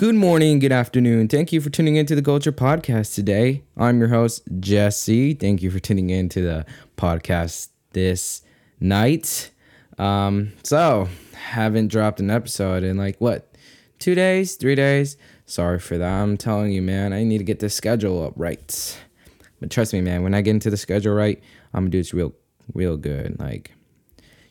Good morning, good afternoon. Thank you for tuning into the Culture Podcast today. I'm your host, Jesse. Thank you for tuning into the podcast this night. Um, so, haven't dropped an episode in like what, two days, three days? Sorry for that. I'm telling you, man, I need to get this schedule up right. But trust me, man, when I get into the schedule right, I'm gonna do this real, real good. Like,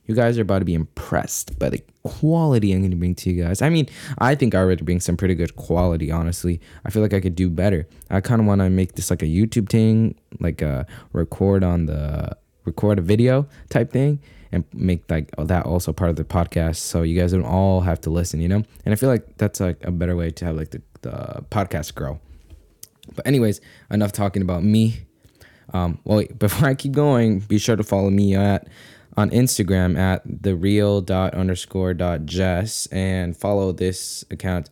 you guys are about to be impressed by the quality I'm going to bring to you guys. I mean, I think I already bring some pretty good quality, honestly. I feel like I could do better. I kind of want to make this like a YouTube thing, like a record on the record a video type thing and make like that also part of the podcast so you guys don't all have to listen, you know? And I feel like that's like a better way to have like the, the podcast grow. But anyways, enough talking about me. Um, well, wait, before I keep going, be sure to follow me at on Instagram at the real dot underscore dot jess and follow this account,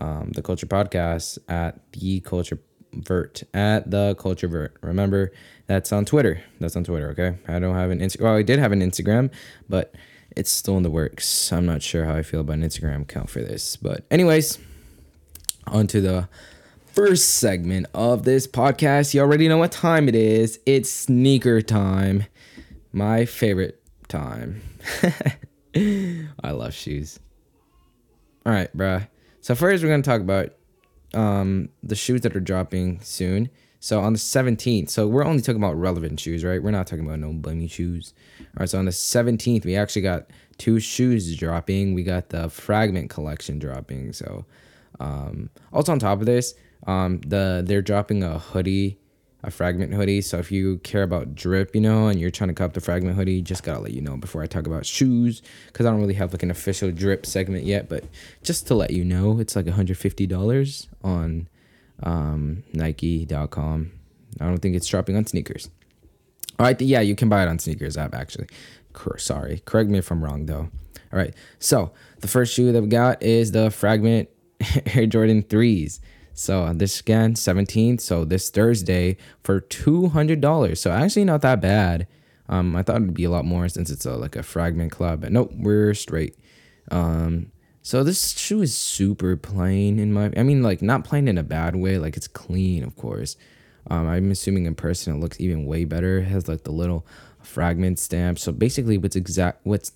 um, the Culture Podcast at the Culture Vert at the Culture Vert. Remember, that's on Twitter. That's on Twitter. Okay, I don't have an Instagram. Well, I did have an Instagram, but it's still in the works. I'm not sure how I feel about an Instagram account for this, but anyways, on to the first segment of this podcast. You already know what time it is. It's sneaker time. My favorite time. I love shoes. All right, bruh. So first we're gonna talk about um, the shoes that are dropping soon. So on the 17th, so we're only talking about relevant shoes, right? We're not talking about no bummy shoes. All right, so on the 17th, we actually got two shoes dropping. We got the Fragment collection dropping. So um, also on top of this, um, the they're dropping a hoodie a fragment hoodie. So if you care about drip, you know, and you're trying to cop the fragment hoodie, just gotta let you know before I talk about shoes, because I don't really have like an official drip segment yet. But just to let you know, it's like $150 on um, Nike.com. I don't think it's dropping on sneakers. All right, yeah, you can buy it on sneakers app actually. Sorry, correct me if I'm wrong though. All right, so the first shoe that we got is the Fragment Air Jordan 3s. So this again, 17th. So this Thursday for $200. So actually not that bad. Um, I thought it'd be a lot more since it's a, like a fragment club, but nope, we're straight. Um, so this shoe is super plain in my, I mean, like not plain in a bad way. Like it's clean, of course. Um, I'm assuming in person it looks even way better. It has like the little fragment stamp. So basically, what's exact what's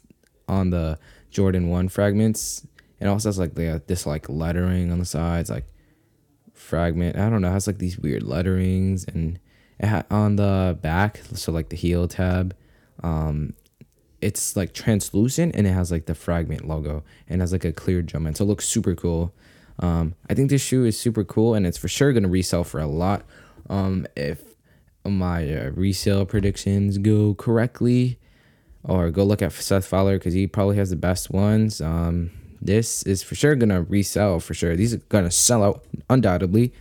on the Jordan One fragments, it also has like the, this like lettering on the sides, like fragment. I don't know. It has like these weird letterings and on the back, so like the heel tab, um, it's like translucent and it has like the fragment logo and has like a clear Jumpman. So it looks super cool. Um, I think this shoe is super cool and it's for sure gonna resell for a lot. Um, if my uh, resale predictions go correctly, or go look at Seth Fowler because he probably has the best ones. Um, this is for sure gonna resell for sure. These are gonna sell out undoubtedly.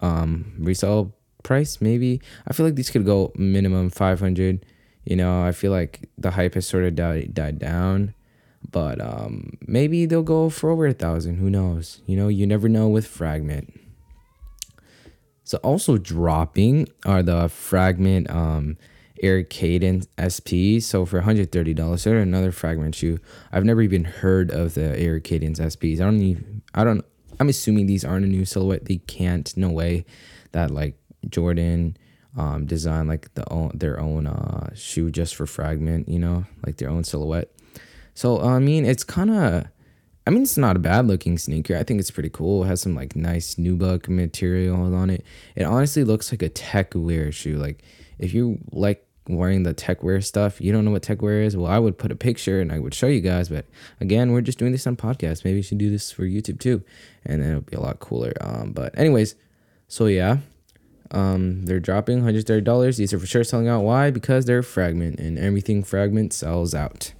Um, resell price maybe. I feel like these could go minimum five hundred. You know, I feel like the hype has sort of died died down, but um, maybe they'll go for over a thousand. Who knows? You know, you never know with Fragment. So also dropping are the Fragment um Air Cadence SP. So for $130, they're another fragment shoe. I've never even heard of the Air Cadence SPs. I don't even, I don't, I'm assuming these aren't a new silhouette. They can't, no way that like Jordan um, design like the own, their own uh, shoe just for fragment, you know, like their own silhouette. So, I mean, it's kind of, I mean, it's not a bad looking sneaker. I think it's pretty cool. It has some like nice nubuck material on it. It honestly looks like a tech wear shoe. Like if you like wearing the tech wear stuff, you don't know what tech wear is, well, I would put a picture and I would show you guys. But again, we're just doing this on podcast. Maybe we should do this for YouTube too, and then it'll be a lot cooler. Um, but anyways, so yeah, um, they're dropping $130. These are for sure selling out. Why? Because they're fragment, and everything fragment sells out.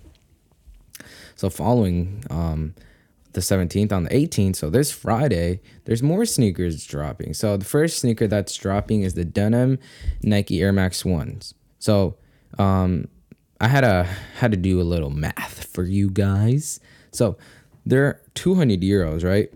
So following um the 17th on the 18th so this friday there's more sneakers dropping so the first sneaker that's dropping is the Denham nike air max ones so um, I had a had to do a little math for you guys. So they're 200 euros, right?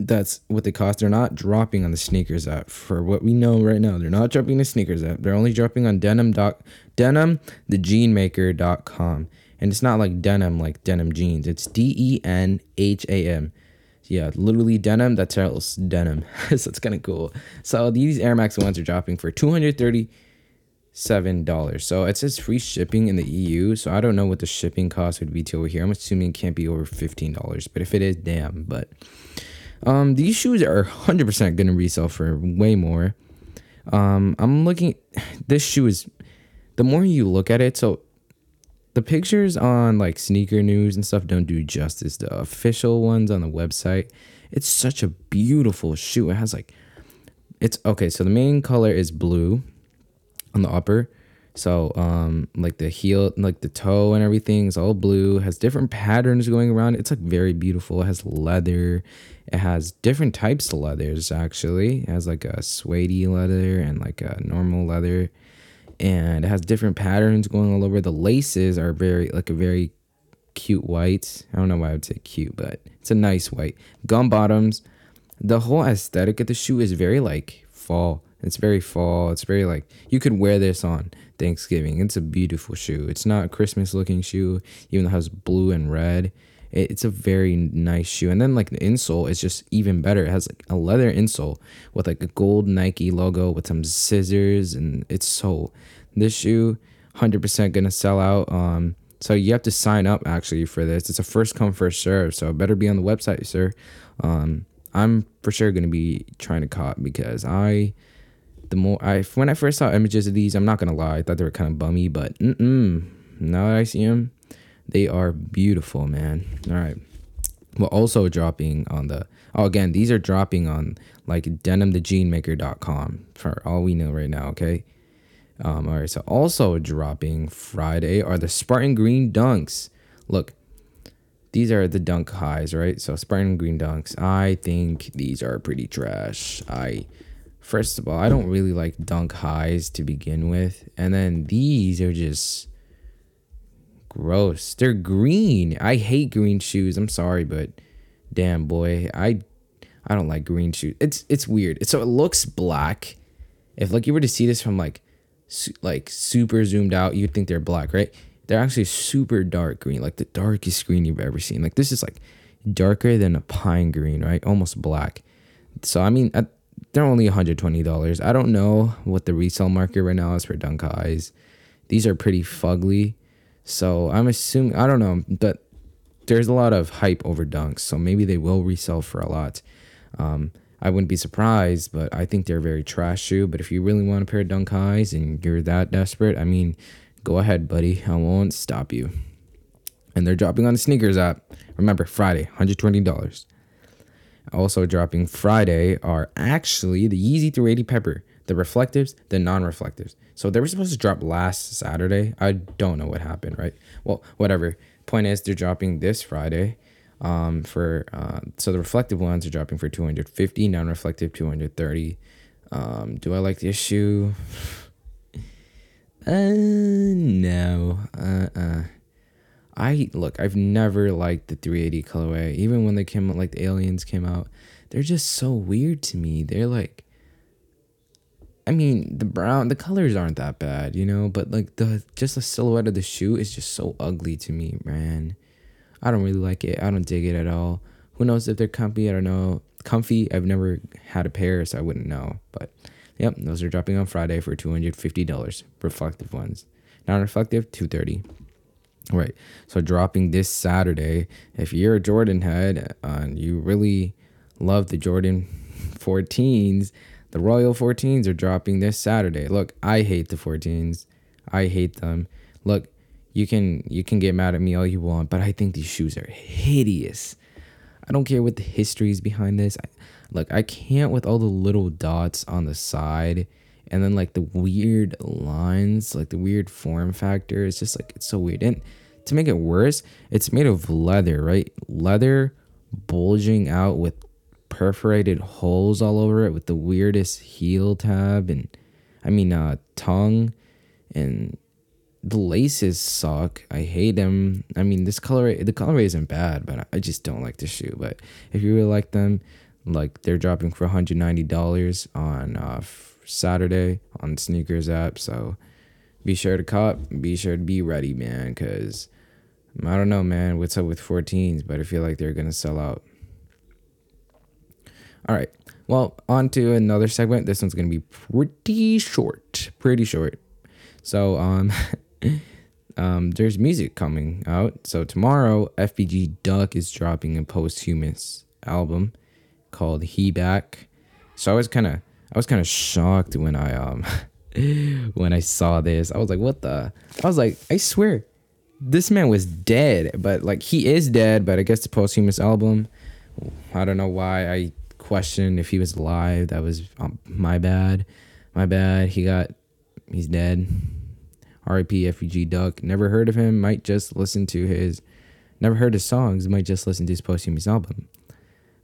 That's what they cost. They're not dropping on the sneakers app for what we know right now. They're not dropping the sneakers app. They're only dropping on denim doc denim thejeanmaker.com. And it's not like denim like denim jeans. It's D E N H A M. yeah, literally denim that tells denim. so it's kind of cool. So these Air Max ones are dropping for two hundred thirty seven dollars. So it says free shipping in the EU. So I don't know what the shipping cost would be to over here. I'm assuming it can't be over fifteen dollars. But if it is, damn. But um, these shoes are hundred percent gonna resell for way more. Um, I'm looking. This shoe is. The more you look at it, so the pictures on like sneaker news and stuff don't do justice. The official ones on the website, it's such a beautiful shoe. It has like, it's okay. So the main color is blue on the upper. So um like the heel, like the toe and everything is all blue. Has different patterns going around. It's like very beautiful. It has leather. It has different types of leathers actually. It has like a suede leather and like a normal leather. And it has different patterns going all over. The laces are very like a very cute white. I don't know why I would say cute, but it's a nice white. Gum bottoms. The whole aesthetic of the shoe is very like fall it's very fall. It's very like you could wear this on Thanksgiving. It's a beautiful shoe. It's not a Christmas looking shoe, even though it has blue and red. It's a very nice shoe. And then like the insole is just even better. It has like a leather insole with like a gold Nike logo with some scissors and it's so this shoe 100% going to sell out. Um so you have to sign up actually for this. It's a first come first serve. So better be on the website, sir. Um I'm for sure going to be trying to cop because I the more I when I first saw images of these, I'm not gonna lie, I thought they were kind of bummy, but mm-mm, now that I see them, they are beautiful, man. All right. Well, also dropping on the oh again, these are dropping on like denhamthejeanmaker.com for all we know right now. Okay. Um, all right. So also dropping Friday are the Spartan Green Dunks. Look, these are the dunk highs, right? So Spartan Green Dunks. I think these are pretty trash. I First of all, I don't really like dunk highs to begin with. And then these are just gross. They're green. I hate green shoes. I'm sorry, but damn boy, I I don't like green shoes. It's it's weird. so it looks black. If like you were to see this from like su- like super zoomed out, you'd think they're black, right? They're actually super dark green, like the darkest green you've ever seen. Like this is like darker than a pine green, right? Almost black. So I mean, they're only $120. I don't know what the resale market right now is for dunk highs. These are pretty fugly. So I'm assuming, I don't know, but there's a lot of hype over dunks. So maybe they will resell for a lot. Um, I wouldn't be surprised, but I think they're very trash shoe. But if you really want a pair of dunk highs and you're that desperate, I mean, go ahead, buddy. I won't stop you. And they're dropping on the sneakers app. Remember, Friday, $120 also dropping Friday are actually the Yeezy 380 Pepper, the reflectives, the non-reflectives. So they were supposed to drop last Saturday. I don't know what happened, right? Well, whatever. Point is, they're dropping this Friday. Um, for uh, so the reflective ones are dropping for 250, non-reflective 230. Um, do I like this shoe? Uh, no. Uh, uh. I look, I've never liked the 380 colorway. Even when they came out, like the aliens came out, they're just so weird to me. They're like, I mean, the brown, the colors aren't that bad, you know, but like the just the silhouette of the shoe is just so ugly to me, man. I don't really like it. I don't dig it at all. Who knows if they're comfy? I don't know. Comfy. I've never had a pair, so I wouldn't know. But yep, those are dropping on Friday for two hundred fifty dollars. Reflective ones. Non-reflective, two thirty. Right. So dropping this Saturday, if you're a Jordan head and you really love the Jordan 14s, the Royal 14s are dropping this Saturday. Look, I hate the 14s. I hate them. Look, you can you can get mad at me all you want, but I think these shoes are hideous. I don't care what the history is behind this. I, look, I can't with all the little dots on the side and then like the weird lines, like the weird form factor. It's just like it's so weird. And to make it worse, it's made of leather, right? Leather bulging out with perforated holes all over it with the weirdest heel tab and I mean uh tongue and the laces suck. I hate them. I mean, this color the colorway isn't bad, but I just don't like the shoe. But if you really like them, like they're dropping for $190 on uh, Saturday on sneakers app. So be sure to cop. Be sure to be ready, man. Cause I don't know, man. What's up with 14s? But I feel like they're gonna sell out. All right. Well, on to another segment. This one's gonna be pretty short. Pretty short. So um um there's music coming out. So tomorrow FBG Duck is dropping a posthumous album called He Back. So I was kinda I was kinda shocked when I um when I saw this. I was like, what the I was like, I swear, this man was dead, but like he is dead, but I guess the posthumous album. I don't know why I questioned if he was alive. That was um, my bad. My bad. He got he's dead. R.I.P. FBG Duck. Never heard of him. Might just listen to his. Never heard his songs. Might just listen to his posthumous album.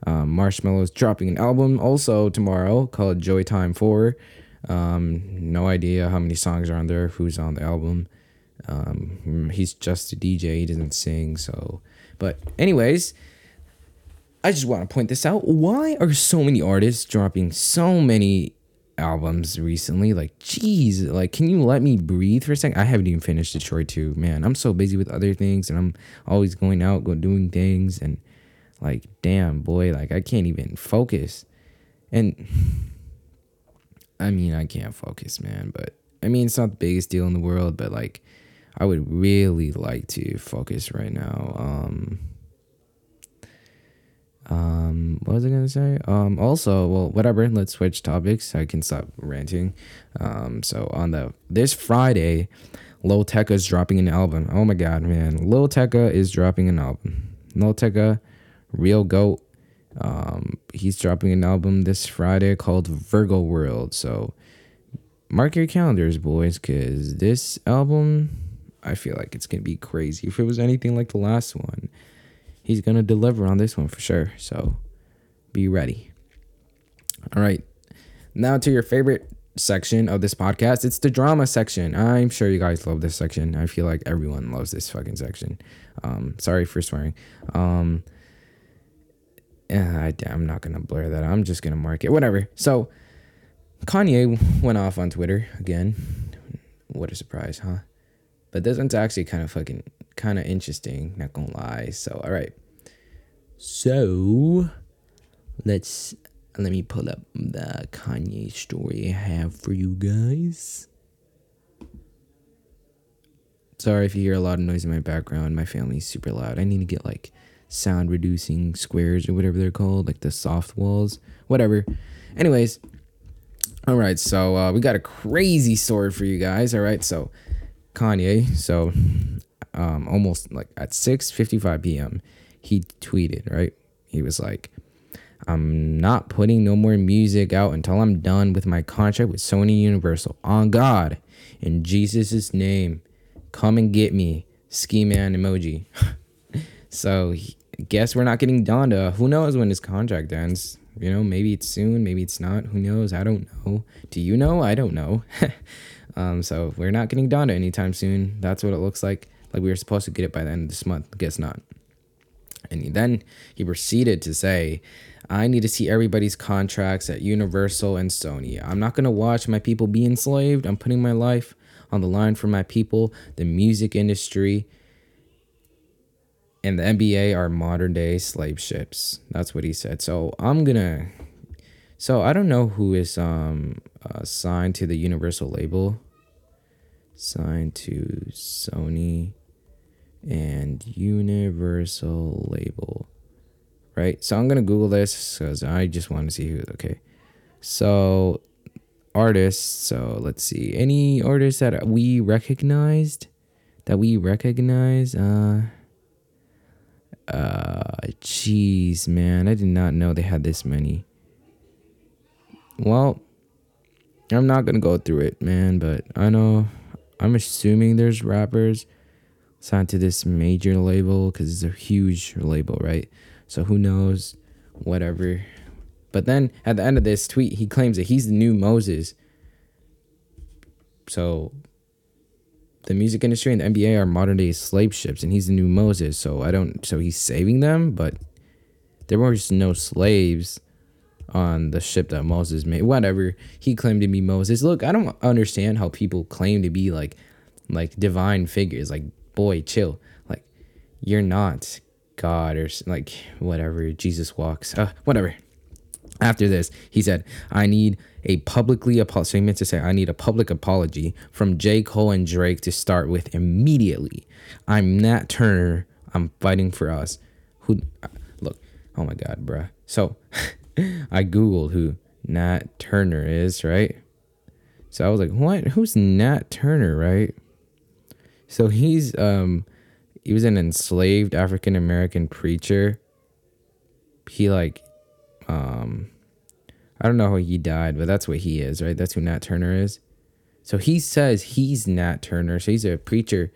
Um, Marshmello's dropping an album also tomorrow called Joy Time 4. Um, no idea how many songs are on there, who's on the album. Um, he's just a DJ, he doesn't sing, so. But, anyways, I just want to point this out. Why are so many artists dropping so many albums recently? Like, geez, like, can you let me breathe for a second? I haven't even finished Detroit 2. Man, I'm so busy with other things and I'm always going out, go doing things. And, like, damn, boy, like, I can't even focus. And, I mean, I can't focus, man, but I mean, it's not the biggest deal in the world, but like, I would really like to focus right now. Um, um, what was I gonna say? Um, also, well, whatever. Let's switch topics. I can stop ranting. Um, so on the this Friday, Lil Tecca is dropping an album. Oh my god, man! Lil Tecca is dropping an album. Lil Tecca, real goat. Um, he's dropping an album this Friday called Virgo World. So mark your calendars, boys, because this album, I feel like it's gonna be crazy. If it was anything like the last one he's gonna deliver on this one for sure. So be ready. All right. Now to your favorite section of this podcast. It's the drama section. I'm sure you guys love this section. I feel like everyone loves this fucking section. Um, sorry for swearing. Um, Eh, I, I'm not gonna blur that. I'm just gonna mark it. Whatever. So Kanye went off on Twitter again. What a surprise, huh? But this one's actually kind of fucking kind of interesting, not gonna lie. So, all right. So, let's let me pull up the Kanye story I have for you guys. Sorry if you hear a lot of noise in my background. My family's super loud. I need to get like sound reducing squares or whatever they're called, like the soft walls, whatever. Anyways, all right, so uh, we got a crazy story for you guys. All right, so Kanye, so um, almost like at 6:55 p.m. he tweeted, right? He was like, "I'm not putting no more music out until I'm done with my contract with Sony Universal. On God, in Jesus' name, come and get me." Ski man emoji. so guess we're not getting Donda. Who knows when his contract ends? You know, maybe it's soon, maybe it's not. Who knows? I don't know. Do you know? I don't know. um, so we're not getting Donda anytime soon. That's what it looks like. Like we were supposed to get it by the end of this month. Guess not. And then he proceeded to say, I need to see everybody's contracts at Universal and Sony. I'm not going to watch my people be enslaved. I'm putting my life on the line for my people. The music industry and the NBA are modern day slave ships. That's what he said. So I'm to. So I don't know who is um uh, signed to the Universal label. Signed to Sony and universal label right so i'm gonna google this because i just want to see who okay so artists so let's see any artists that we recognized that we recognize uh uh jeez man i did not know they had this many well i'm not gonna go through it man but i know i'm assuming there's rappers signed to this major label because it's a huge label, right? So who knows, whatever. But then at the end of this tweet, he claims that he's the new Moses. So the music industry and the NBA are modern day slave ships, and he's the new Moses. So I don't. So he's saving them, but there were just no slaves on the ship that Moses made. Whatever he claimed to be Moses. Look, I don't understand how people claim to be like, like divine figures, like boy, chill. Like, you're not God or like whatever. Jesus walks. Uh, whatever. After this, he said, I need a publicly apology. So he meant to say, I need a public apology from J. Cole and Drake to start with immediately. I'm Nat Turner. I'm fighting for us. Who, look, oh my God, bruh. So I Googled who Nat Turner is, right? So I was like, what? Who's Nat Turner, right? So he's, um, he was an enslaved African American preacher. He like um I don't know how he died, but that's what he is, right? That's who Nat Turner is. So he says he's Nat Turner. So he's a preacher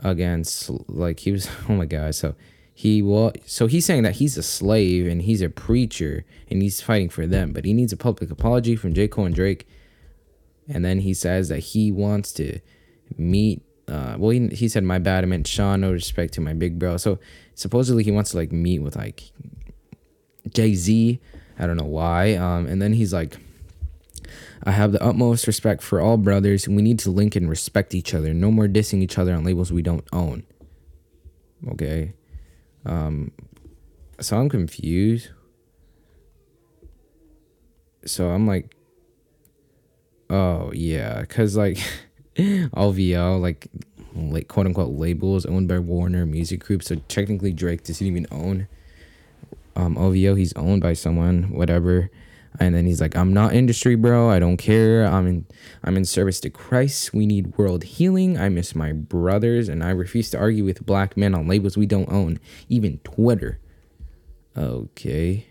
against like he was oh my god. So he will so he's saying that he's a slave and he's a preacher and he's fighting for them, but he needs a public apology from J. Cole and Drake. And then he says that he wants to meet uh, well, he, he said my bad. I meant Sean. No respect to my big bro. So supposedly he wants to like meet with like Jay Z. I don't know why. Um, and then he's like, I have the utmost respect for all brothers. We need to link and respect each other. No more dissing each other on labels we don't own. Okay. Um, so I'm confused. So I'm like, oh yeah, cause like. OVO, like like quote unquote labels owned by Warner Music Group. So technically Drake doesn't even own um OVO. He's owned by someone, whatever. And then he's like, I'm not industry, bro. I don't care. I'm in I'm in service to Christ. We need world healing. I miss my brothers, and I refuse to argue with black men on labels we don't own, even Twitter. Okay.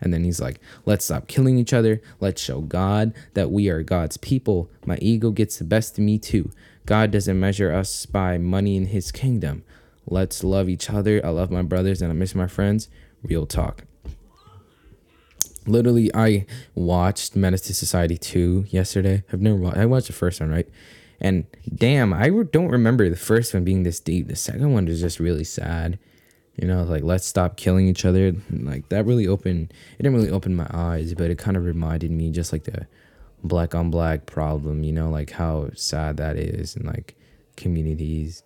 And then he's like, let's stop killing each other. Let's show God that we are God's people. My ego gets the best of me too. God doesn't measure us by money in his kingdom. Let's love each other. I love my brothers and I miss my friends. Real talk. Literally, I watched Menace to Society 2 yesterday. I've never watched, I watched the first one, right? And damn, I don't remember the first one being this deep. The second one was just really sad you know like let's stop killing each other like that really opened it didn't really open my eyes but it kind of reminded me just like the black on black problem you know like how sad that is in like communities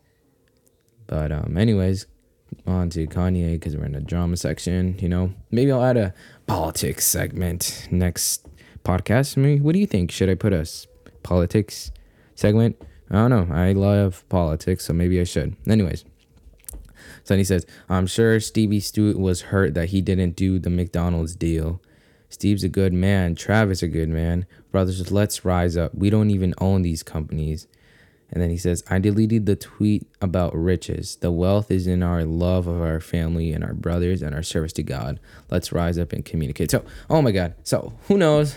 but um anyways on to kanye because we're in the drama section you know maybe i'll add a politics segment next podcast I mean, what do you think should i put a politics segment i don't know i love politics so maybe i should anyways so then he says, I'm sure Stevie Stewart was hurt that he didn't do the McDonald's deal. Steve's a good man. Travis a good man. Brothers, let's rise up. We don't even own these companies. And then he says, I deleted the tweet about riches. The wealth is in our love of our family and our brothers and our service to God. Let's rise up and communicate. So, oh my God. So, who knows?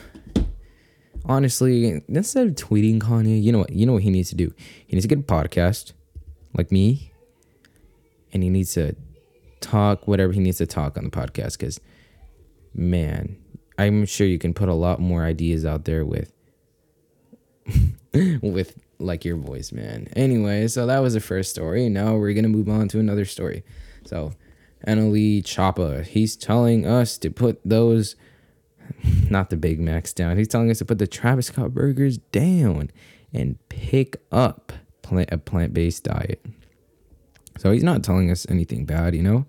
Honestly, instead of tweeting Kanye, you know what? You know what he needs to do? He needs to get a podcast like me and he needs to talk whatever he needs to talk on the podcast because man i'm sure you can put a lot more ideas out there with with like your voice man anyway so that was the first story now we're gonna move on to another story so NLE Choppa, he's telling us to put those not the Big Macs down. He's telling us to put the Travis Scott burgers down and pick up plant a plant-based diet. So he's not telling us anything bad, you know?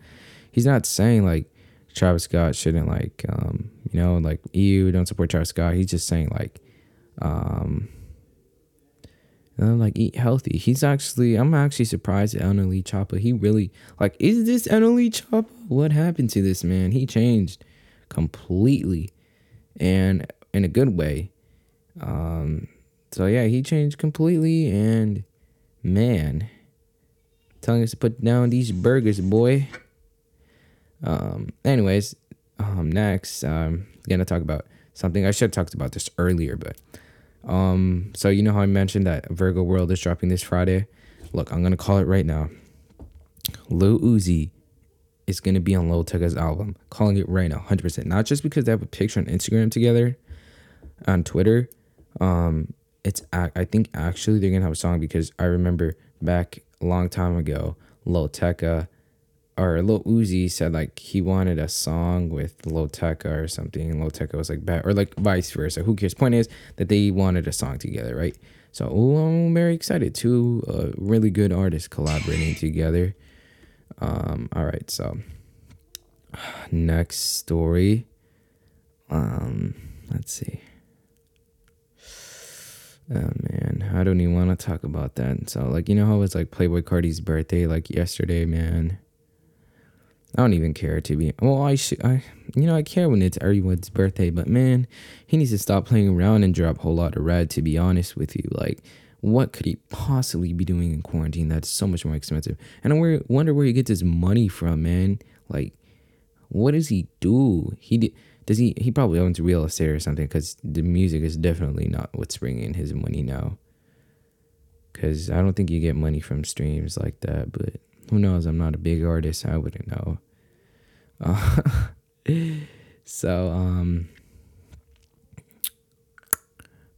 He's not saying like Travis Scott shouldn't like um, you know, like you don't support Travis Scott. He's just saying like um you know, like eat healthy. He's actually I'm actually surprised at NLE Choppa. He really like is this NLE Choppa? What happened to this man? He changed completely and in a good way. Um so yeah, he changed completely and man, telling us to put down these burgers, boy. Um, anyways, um, next, um, gonna talk about something I should have talked about this earlier, but um, so you know how I mentioned that Virgo World is dropping this Friday. Look, I'm gonna call it right now. Lil Uzi is gonna be on Lil Tecca's album. Calling it right now, hundred percent. Not just because they have a picture on Instagram together, on Twitter. Um, it's I think actually they're gonna have a song because I remember back a long time ago, Lil Tecca or Lil Uzi said like he wanted a song with Lil Tecca or something. And Lil Tecca was like bad or like vice versa. Who cares? Point is that they wanted a song together, right? So ooh, I'm very excited. Two uh, really good artists collaborating together. Um, all right, so next story. Um, let's see. Oh man, I don't even want to talk about that. So like, you know how it's like Playboy Carti's birthday like yesterday, man. I don't even care to be. Well, I should. I you know I care when it's everyone's birthday, but man, he needs to stop playing around and drop a Whole Lotta Red. To be honest with you, like, what could he possibly be doing in quarantine that's so much more expensive? And I wonder where he gets his money from, man. Like, what does he do? He does he? He probably owns real estate or something because the music is definitely not what's bringing his money now. Because I don't think you get money from streams like that, but who knows? I'm not a big artist. I wouldn't know. Uh, so, um,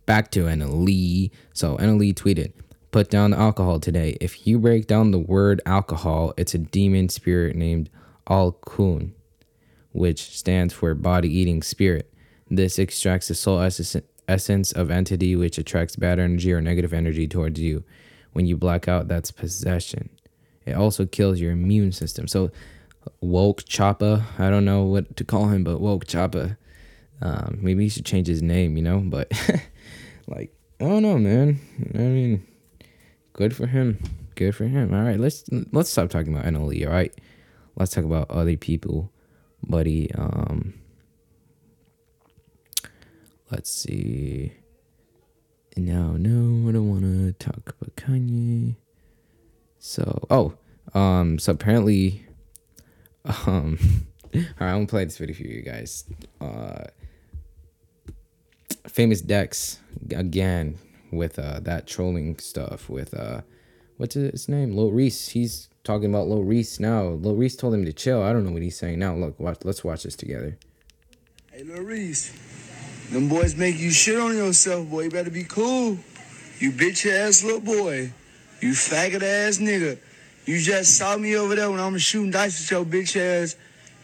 back to NLE. So NLE tweeted, put down alcohol today. If you break down the word alcohol, it's a demon spirit named Alkun, which stands for body eating spirit. This extracts the soul essence of entity which attracts bad energy or negative energy towards you. When you black out, that's possession. It also kills your immune system. So woke Choppa. I don't know what to call him, but woke Choppa. Um, maybe he should change his name, you know. But like, I don't know, man. I mean, good for him. Good for him. All right, let's let's stop talking about NLE. All right, let's talk about other people, buddy. Um, let's see. No, no, I don't want to talk about Kanye. So, oh, um, so apparently um, all right, I'm gonna play this video for you guys. Uh, famous Dex again with uh that trolling stuff with uh what's his name? Lil Reese. He's talking about Lil Reese now. Lil Reese told him to chill. I don't know what he's saying now. Look, watch, let's watch this together. Hey, Lil Reese, them boys make you shit on yourself, boy. You better be cool. You bitch ass little boy. You faggot ass nigga. You just saw me over there when I'm shooting dice with your bitch ass,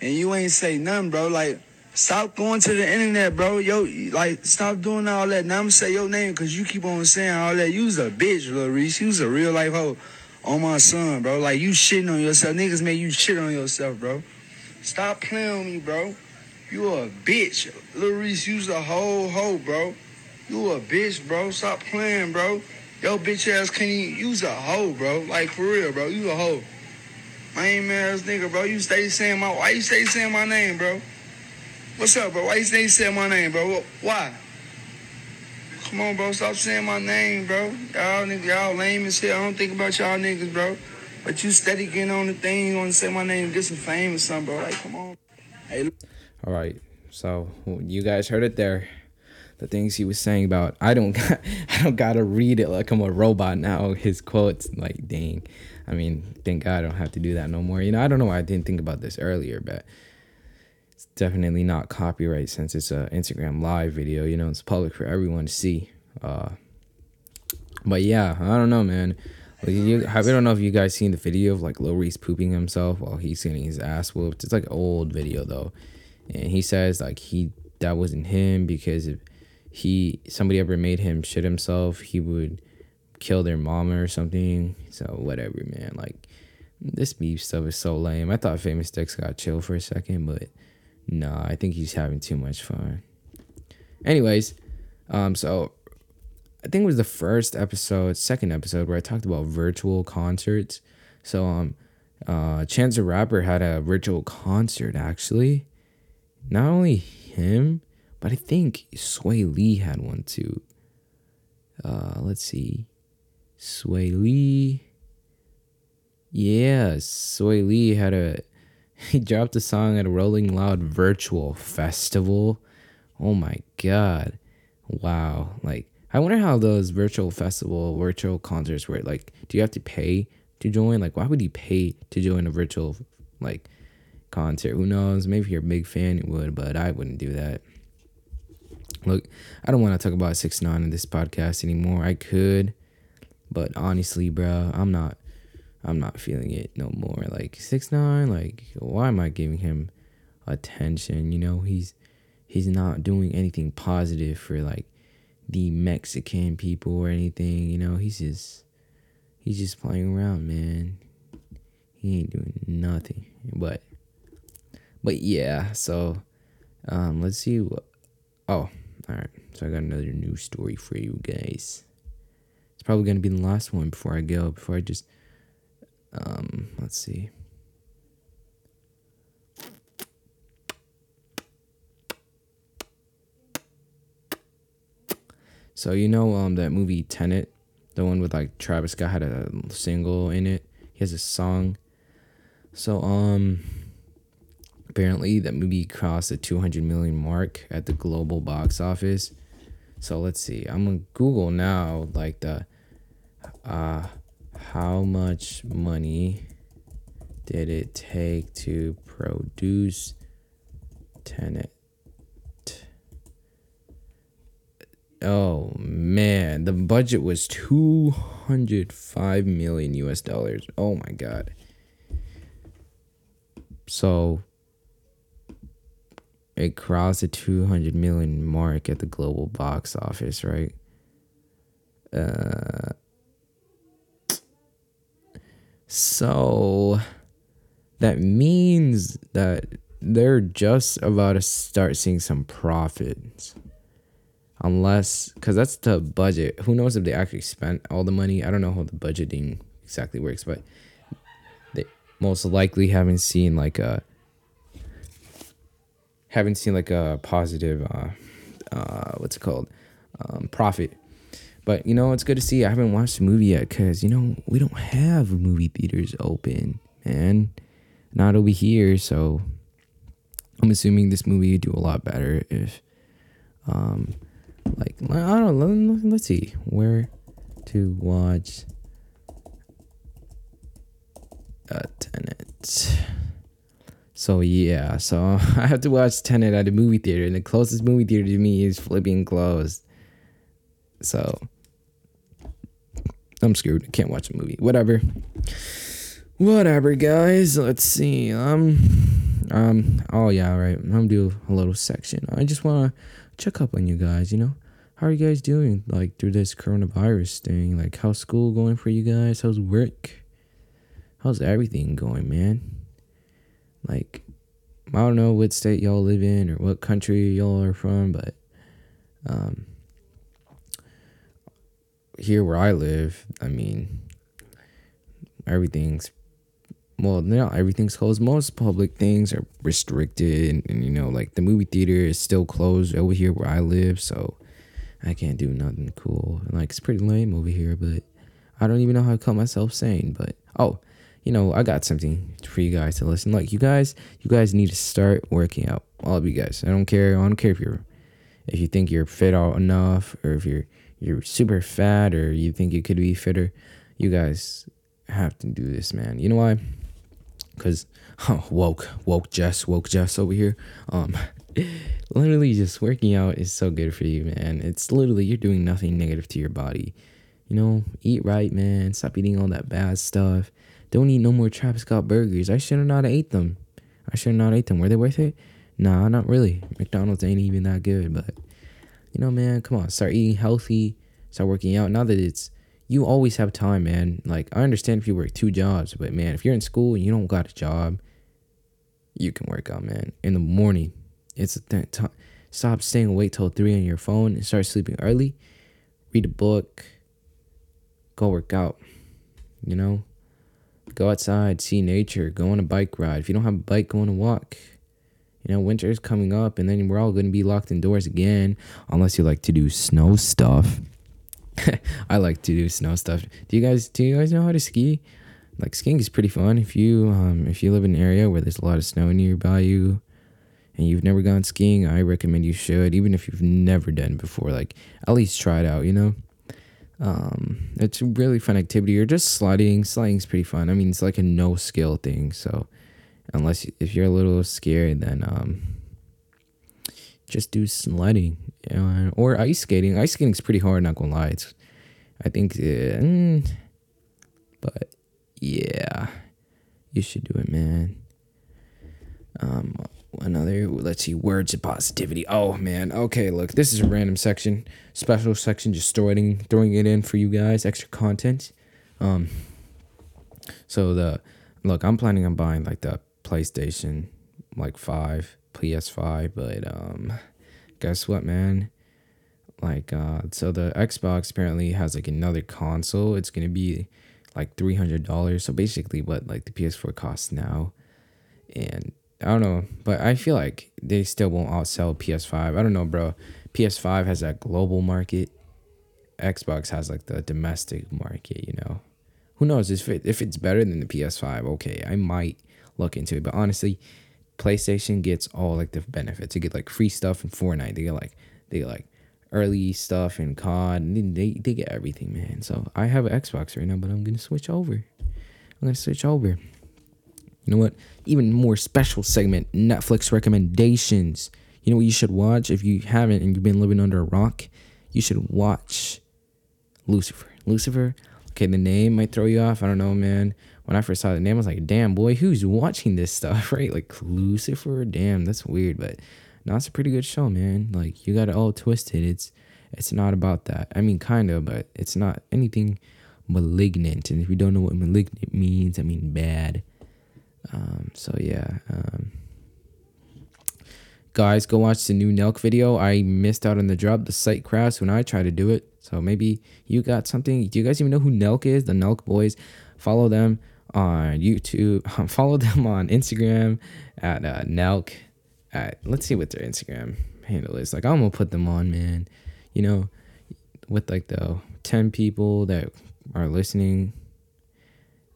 and you ain't say nothing, bro. Like, stop going to the internet, bro. Yo, like, stop doing all that. Now I'm gonna say your name because you keep on saying all that. You's a bitch, Lil Reese. You's a real life hoe on my son, bro. Like, you shitting on yourself. Niggas make you shit on yourself, bro. Stop playing with me, bro. You a bitch. Lil Reese, you's a whole hoe, bro. You a bitch, bro. Stop playing, bro. Yo, bitch ass can't even use a hoe, bro. Like for real, bro. You a hoe. Lame ass nigga, bro. You stay saying my why you stay saying my name, bro? What's up, bro? Why you stay saying my name, bro? Why? Come on, bro. Stop saying my name, bro. Y'all niggas, y'all lame as hell. I don't think about y'all niggas, bro. But you steady getting on the thing. You want to say my name, get some fame or something, bro. Like, come on. Hey. All right. So you guys heard it there the things he was saying about I don't got, I don't gotta read it like I'm a robot now. His quotes, like dang. I mean, thank God I don't have to do that no more. You know, I don't know why I didn't think about this earlier, but it's definitely not copyright since it's a Instagram live video. You know, it's public for everyone to see. Uh, but yeah, I don't know, man. Like you, I don't know if you guys seen the video of like Lil Reese pooping himself while he's getting his ass whooped. It's like old video though, and he says like he that wasn't him because of he somebody ever made him shit himself, he would kill their mama or something. So whatever, man. Like this beef stuff is so lame. I thought Famous Dex got chill for a second, but nah, I think he's having too much fun. Anyways, um, so I think it was the first episode, second episode where I talked about virtual concerts. So um, uh, Chance the Rapper had a virtual concert actually. Not only him, but I think Swae Lee had one too. Uh, let's see. Swae Lee. Yeah, Swae Lee had a he dropped a song at a Rolling Loud virtual festival. Oh my god. Wow. Like I wonder how those virtual festival virtual concerts work. Like do you have to pay to join? Like why would you pay to join a virtual like concert? Who knows? Maybe you're a big fan you would, but I wouldn't do that. Look, I don't want to talk about six nine in this podcast anymore. I could, but honestly, bro, I'm not. I'm not feeling it no more. Like six nine, like why am I giving him attention? You know, he's he's not doing anything positive for like the Mexican people or anything. You know, he's just he's just playing around, man. He ain't doing nothing. But but yeah, so um, let's see what Oh, all right. So I got another news story for you guys. It's probably gonna be the last one before I go. Before I just, um, let's see. So you know um that movie Tenet, the one with like Travis Scott had a single in it. He has a song. So um apparently that movie crossed the 200 million mark at the global box office. So let's see. I'm gonna Google now like the uh how much money did it take to produce Tenet? Oh man, the budget was 205 million US dollars. Oh my god. So it crossed the 200 million mark at the global box office, right? Uh so that means that they're just about to start seeing some profits. Unless because that's the budget. Who knows if they actually spent all the money? I don't know how the budgeting exactly works but they most likely haven't seen like a haven't seen like a positive uh uh what's it called? Um profit. But you know it's good to see. I haven't watched the movie yet because you know we don't have movie theaters open man. Not over here so i'm assuming this movie would do a lot better if um like I don't know. Let's see. Where to watch a Tenet. So yeah, so I have to watch Tenet at a movie theater, and the closest movie theater to me is flipping closed. So I'm screwed. I can't watch a movie. Whatever. Whatever, guys. Let's see. Um, um. Oh yeah, right. I'm gonna do a little section. I just wanna check up on you guys. You know, how are you guys doing? Like through this coronavirus thing. Like how's school going for you guys? How's work? How's everything going, man? Like I don't know what state y'all live in or what country y'all are from, but um here where I live, I mean everything's well, not everything's closed. Most public things are restricted, and, and, you know, like the movie theater is still closed over here where I live, so I can't do nothing cool. Like it's pretty lame over here, but I don't even know how to cut myself sane. But oh, you know, I got something for you guys to listen. Like you guys, you guys need to start working out. All of you guys. I don't care. I don't care if you're, if you think you're fit out enough, or if you're you're super fat, or you think you could be fitter. You guys have to do this, man. You know why? Cause woke, woke Jess, woke Jess over here. Um, literally just working out is so good for you, man. It's literally you're doing nothing negative to your body. You know, eat right, man. Stop eating all that bad stuff. Don't eat no more Travis Scott burgers. I should have not ate them. I should have not ate them. Were they worth it? Nah, not really. McDonald's ain't even that good, but you know, man, come on, start eating healthy, start working out. Now that it's you always have time, man. Like I understand if you work two jobs, but man, if you're in school and you don't got a job, you can work out, man. In the morning, it's a stop staying awake till three on your phone and start sleeping early. Read a book. Go work out. You know, go outside, see nature, go on a bike ride. If you don't have a bike, go on a walk. You know, winter is coming up, and then we're all going to be locked indoors again, unless you like to do snow stuff. I like to do snow stuff. Do you guys do you guys know how to ski? Like skiing is pretty fun if you um if you live in an area where there's a lot of snow nearby you and you've never gone skiing, I recommend you should, even if you've never done before. Like at least try it out, you know. Um, it's a really fun activity. Or just sliding. Sliding's pretty fun. I mean, it's like a no skill thing. So unless if you're a little scared, then um, just do sledding uh, or ice skating. Ice skating's pretty hard. Not gonna lie. It's I think, uh, mm, but yeah, you should do it, man. Um, another let's see words of positivity oh man okay look this is a random section special section just throwing throwing it in for you guys extra content um so the look i'm planning on buying like the playstation like 5 ps5 but um guess what, man? Like, uh, so the Xbox apparently has like another console. It's gonna be like three hundred dollars. So basically, what like the PS4 costs now, and I don't know, but I feel like they still won't outsell PS5. I don't know, bro. PS5 has that global market. Xbox has like the domestic market, you know. Who knows if it, if it's better than the PS5? Okay, I might look into it, but honestly, PlayStation gets all like the benefits. They get like free stuff in Fortnite. They get like they get like early stuff in COD. And they they get everything, man. So I have an Xbox right now, but I'm gonna switch over. I'm gonna switch over. You know what? Even more special segment Netflix recommendations. You know what you should watch if you haven't and you've been living under a rock? You should watch Lucifer. Lucifer. Okay, the name might throw you off. I don't know, man. When I first saw the name, I was like, damn, boy, who's watching this stuff, right? Like Lucifer? Damn, that's weird. But no, it's a pretty good show, man. Like you got it all twisted. It's it's not about that. I mean, kind of, but it's not anything malignant. And if you don't know what malignant means, I mean bad. Um, so yeah. Um, guys, go watch the new Nelk video. I missed out on the drop. The site crashed when I tried to do it. So maybe you got something. Do you guys even know who Nelk is? The Nelk boys. Follow them on YouTube. Follow them on Instagram at uh, Nelk. At, let's see what their Instagram handle is. Like I'm gonna put them on, man. You know, with like the ten people that are listening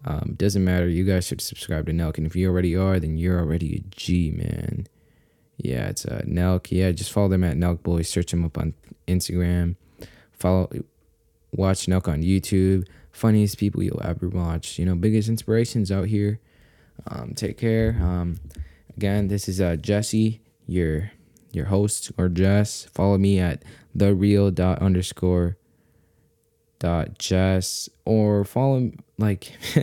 um, doesn't matter. You guys should subscribe to Nelk, and if you already are, then you're already a G man. Yeah, it's uh, Nelk. Yeah, just follow them at Nelk Boys. Search them up on Instagram. Follow, watch Nelk on YouTube. Funniest people you'll ever watch. You know, biggest inspirations out here. Um, take care. Um, again, this is uh, Jesse, your your host or Jess. Follow me at the real dot underscore dot Jess or follow like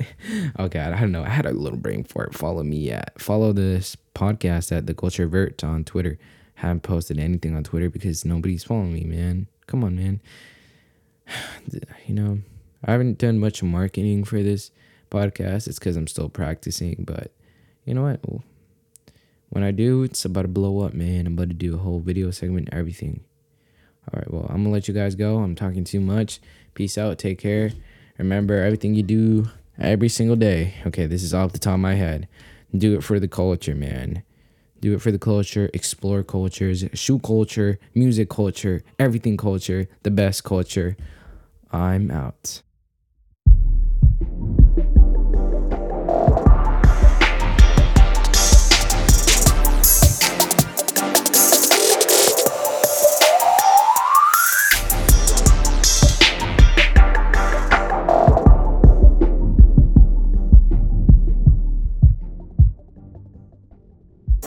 oh okay I don't know. I had a little brain for it follow me at follow this podcast at the culture vert on Twitter. Haven't posted anything on Twitter because nobody's following me man. Come on man. You know I haven't done much marketing for this podcast. It's because I'm still practicing but you know what? When I do it's about to blow up man. I'm about to do a whole video segment everything all right well I'm gonna let you guys go I'm talking too much Peace out. Take care. Remember everything you do every single day. Okay, this is off the top of my head. Do it for the culture, man. Do it for the culture. Explore cultures, shoe culture, music culture, everything culture, the best culture. I'm out.